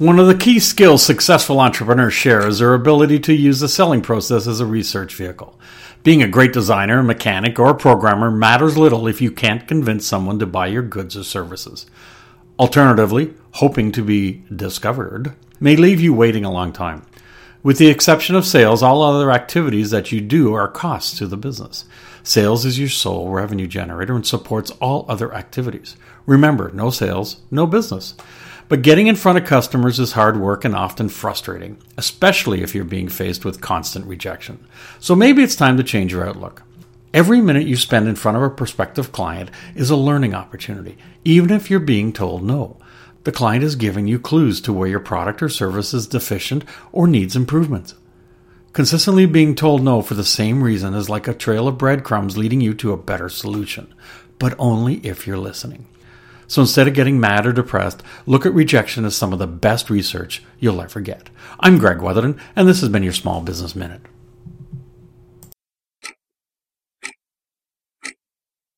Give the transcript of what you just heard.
One of the key skills successful entrepreneurs share is their ability to use the selling process as a research vehicle. Being a great designer, mechanic, or programmer matters little if you can't convince someone to buy your goods or services. Alternatively, hoping to be discovered may leave you waiting a long time. With the exception of sales, all other activities that you do are costs to the business. Sales is your sole revenue generator and supports all other activities. Remember, no sales, no business. But getting in front of customers is hard work and often frustrating, especially if you're being faced with constant rejection. So maybe it's time to change your outlook. Every minute you spend in front of a prospective client is a learning opportunity, even if you're being told no. The client is giving you clues to where your product or service is deficient or needs improvement. Consistently being told no for the same reason is like a trail of breadcrumbs leading you to a better solution, but only if you're listening. So instead of getting mad or depressed, look at rejection as some of the best research you'll ever get. I'm Greg Weatherden, and this has been your Small Business Minute.